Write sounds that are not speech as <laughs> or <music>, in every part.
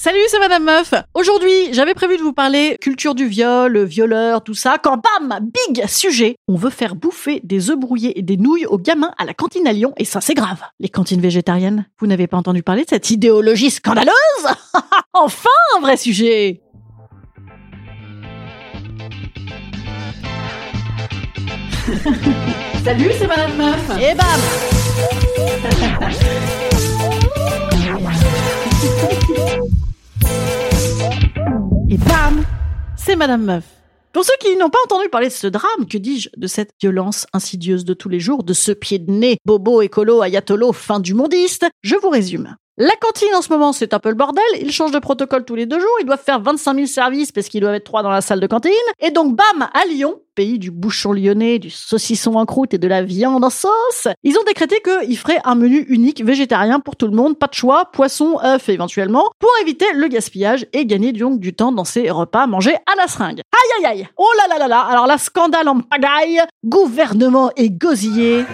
Salut, c'est Madame Meuf. Aujourd'hui, j'avais prévu de vous parler culture du viol, violeur, tout ça, quand bam, big sujet, on veut faire bouffer des œufs brouillés et des nouilles aux gamins à la cantine à Lyon, et ça c'est grave. Les cantines végétariennes, vous n'avez pas entendu parler de cette idéologie scandaleuse? <laughs> Enfin, un vrai sujet <laughs> Salut, c'est Madame Meuf. Et bam <laughs> Et bam C'est Madame Meuf. Pour ceux qui n'ont pas entendu parler de ce drame, que dis-je, de cette violence insidieuse de tous les jours, de ce pied de nez, bobo, écolo, ayatollah, fin du mondiste, je vous résume. La cantine en ce moment, c'est un peu le bordel. Ils changent de protocole tous les deux jours. Ils doivent faire 25 000 services parce qu'ils doivent être trois dans la salle de cantine. Et donc, bam, à Lyon, pays du bouchon lyonnais, du saucisson en croûte et de la viande en sauce, ils ont décrété qu'ils feraient un menu unique végétarien pour tout le monde, pas de choix, poisson, œufs éventuellement, pour éviter le gaspillage et gagner du temps dans ces repas mangés à la seringue. Aïe aïe aïe Oh là là là là Alors là, scandale en pagaille, gouvernement et gosillé.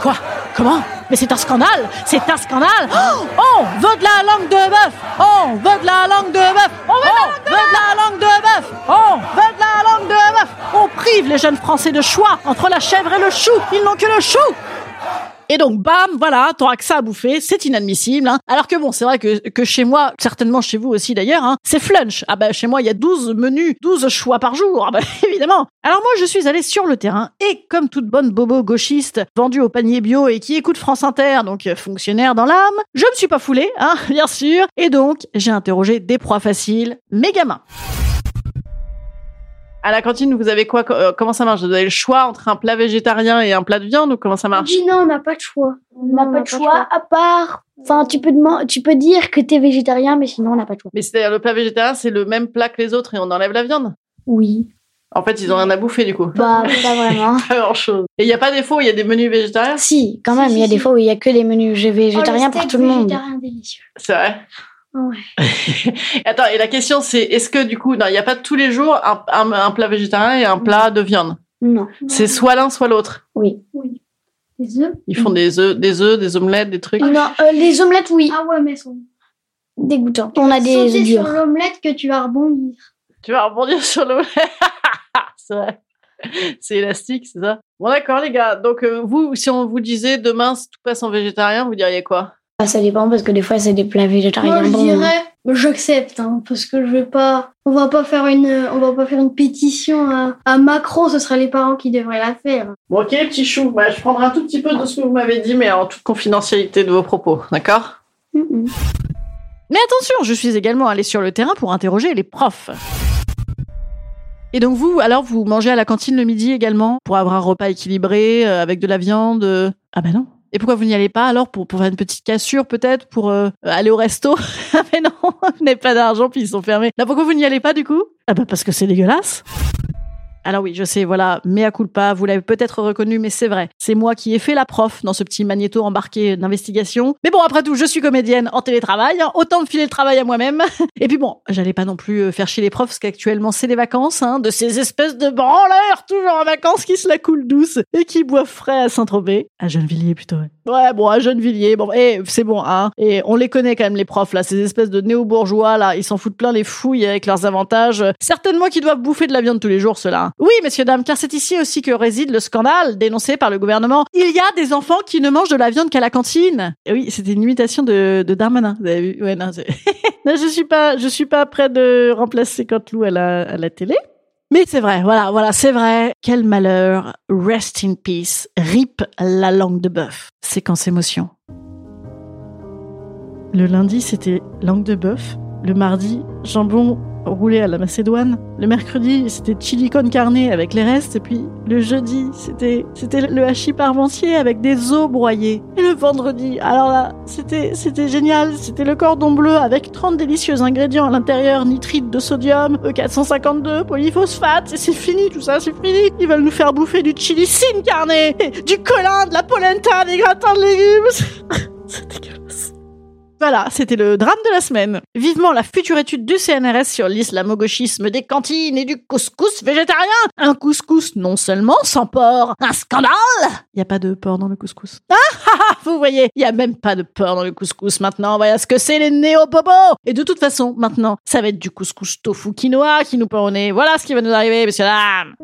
Quoi? Comment? Mais c'est un scandale! C'est un scandale! Oh, On veut de la langue de bœuf! On veut de la langue de bœuf! On veut de la langue de bœuf! On veut de la langue de bœuf! On prive les jeunes Français de choix entre la chèvre et le chou! Ils n'ont que le chou et donc, bam, voilà, t'auras que ça à bouffer, c'est inadmissible. Hein. Alors que bon, c'est vrai que, que chez moi, certainement chez vous aussi d'ailleurs, hein, c'est flunch. Ah bah chez moi, il y a 12 menus, 12 choix par jour, ah bah <laughs> évidemment. Alors moi, je suis allée sur le terrain et comme toute bonne bobo gauchiste vendue au panier bio et qui écoute France Inter, donc fonctionnaire dans l'âme, je me suis pas foulée, hein, <laughs> bien sûr. Et donc, j'ai interrogé des proies faciles, mes gamins. À la cantine, vous avez quoi euh, Comment ça marche? Vous avez le choix entre un plat végétarien et un plat de viande ou comment ça marche? Dis non, on n'a pas de choix. On n'a pas de choix à part. Enfin, tu peux demander, tu peux dire que t'es végétarien, mais sinon on n'a pas de choix. Mais c'est-à-dire le plat végétarien, c'est le même plat que les autres et on enlève la viande? Oui. En fait, ils ont rien à bouffer du coup. Bah, pas <laughs> vraiment. Pas grand-chose. Et il y a pas des fois où il y a des menus végétariens? Si, quand même, il y a des fois où il y a que les menus végétariens pour tout le monde. végétarien délicieux. C'est vrai? Ouais. <laughs> Attends, et la question c'est, est-ce que du coup, non, il n'y a pas tous les jours un, un- un plat végétarien et un plat de viande? Non. C'est soit l'un, soit l'autre? Oui. Oui. Les œufs? Ils font des œufs, des œufs, des omelettes, des trucs? Non, euh, les omelettes, oui. Ah ouais, mais elles sont. Dégoûtant. On a des œufs sur l'omelette que tu vas rebondir. Tu vas rebondir sur l'omelette. <laughs> c'est vrai. C'est élastique, c'est ça? Bon d'accord les gars. Donc euh, vous, si on vous disait demain tout passe en végétarien, vous diriez quoi? Ah, ça dépend parce que des fois, c'est des plats végétariens Moi, je dirais, j'accepte, hein, parce que je vais pas, on va pas faire une, on va pas faire une pétition à, à Macron, ce seraient les parents qui devraient la faire. Bon ok petit chou, bah, je prendrai un tout petit peu de ce que vous m'avez dit, mais en toute confidentialité de vos propos, d'accord? Mais attention, je suis également allée sur le terrain pour interroger les profs. Et donc vous, alors vous mangez à la cantine le midi également pour avoir un repas équilibré euh, avec de la viande euh? Ah ben non. Et pourquoi vous n'y allez pas alors pour, pour faire une petite cassure peut-être pour euh, aller au resto? <laughs> Ah mais non, <laughs> vous n'avez pas d'argent puis ils sont fermés. Là pourquoi vous n'y allez pas du coup? Ah bah parce que c'est dégueulasse. Alors oui, je sais, voilà, mea culpa, vous l'avez peut-être reconnu, mais c'est vrai. C'est moi qui ai fait la prof dans ce petit magnéto embarqué d'investigation. Mais bon, après tout, je suis comédienne en télétravail, hein, autant me filer le travail à moi-même. <laughs> Et puis bon, j'allais pas non plus euh, faire chier les profs, parce qu'actuellement c'est les vacances, hein, de ces espèces de branleurs toujours en vacances qui se la coulent douce et qui boivent frais à Saint-Tropez. À Gennevilliers plutôt, ouais. Ouais, bon, à Gennevilliers, bon, et c'est bon, hein. Et on les connaît quand même, les profs, là, ces espèces de néo-bourgeois, là, ils s'en foutent plein les fouilles avec leurs avantages. Certainement qu'ils doivent bouffer de la viande tous les jours, ceux-là. Oui, messieurs, dames, car c'est ici aussi que réside le scandale dénoncé par le gouvernement. Il y a des enfants qui ne mangent de la viande qu'à la cantine. Oui, c'était une imitation de, de Darmanin. Vous avez vu? <laughs> Non, je suis pas, je suis pas près de remplacer Canteloup à la, à la télé. Mais c'est vrai, voilà, voilà, c'est vrai. Quel malheur. Rest in peace. Rip la langue de bœuf. Séquence émotion. Le lundi, c'était langue de bœuf. Le mardi, jambon roulé à la macédoine. Le mercredi, c'était chili con carne avec les restes. Et puis, le jeudi, c'était, c'était le hachis parmentier avec des os broyés. Et le vendredi, alors là, c'était, c'était génial. C'était le cordon bleu avec 30 délicieux ingrédients à l'intérieur. Nitrite de sodium, E E452, polyphosphate. Et c'est fini tout ça, c'est fini. Ils veulent nous faire bouffer du chili sin carne, du colin, de la polenta, des gratins de légumes. <laughs> c'est dégueulasse. Voilà, c'était le drame de la semaine. Vivement la future étude du CNRS sur l'islamo-gauchisme des cantines et du couscous végétarien. Un couscous non seulement sans porc, un scandale Il n'y a pas de porc dans le couscous. <laughs> Ah, ah, ah, vous voyez, il n'y a même pas de porc dans le couscous maintenant. Voilà ce que c'est les néo-bobos Et de toute façon, maintenant, ça va être du couscous tofu quinoa qui nous pend au nez. Voilà ce qui va nous arriver, messieurs dames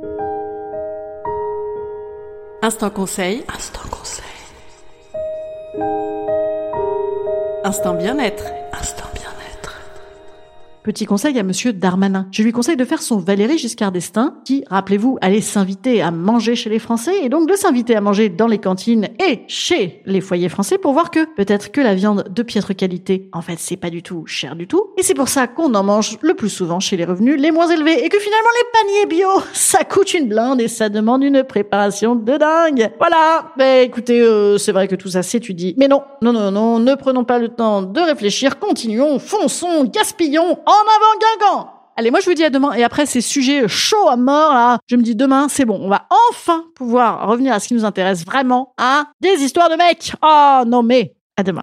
Instant conseil. Instant conseil. Instant bien-être. Petit conseil à monsieur Darmanin. Je lui conseille de faire son Valérie Giscard d'Estaing, qui, rappelez-vous, allait s'inviter à manger chez les Français, et donc de s'inviter à manger dans les cantines et chez les foyers français pour voir que peut-être que la viande de piètre qualité, en fait, c'est pas du tout cher du tout. Et c'est pour ça qu'on en mange le plus souvent chez les revenus les moins élevés, et que finalement les paniers bio, <laughs> ça coûte une blinde et ça demande une préparation de dingue. Voilà. Ben, écoutez, euh, c'est vrai que tout ça s'étudie. Mais non, non, non, non, ne prenons pas le temps de réfléchir, continuons, fonçons, gaspillons, en avant Guingamp Allez, moi je vous dis à demain. Et après ces sujets chauds à mort, là, je me dis demain, c'est bon, on va enfin pouvoir revenir à ce qui nous intéresse vraiment, hein Des histoires de mecs Oh non mais, à demain.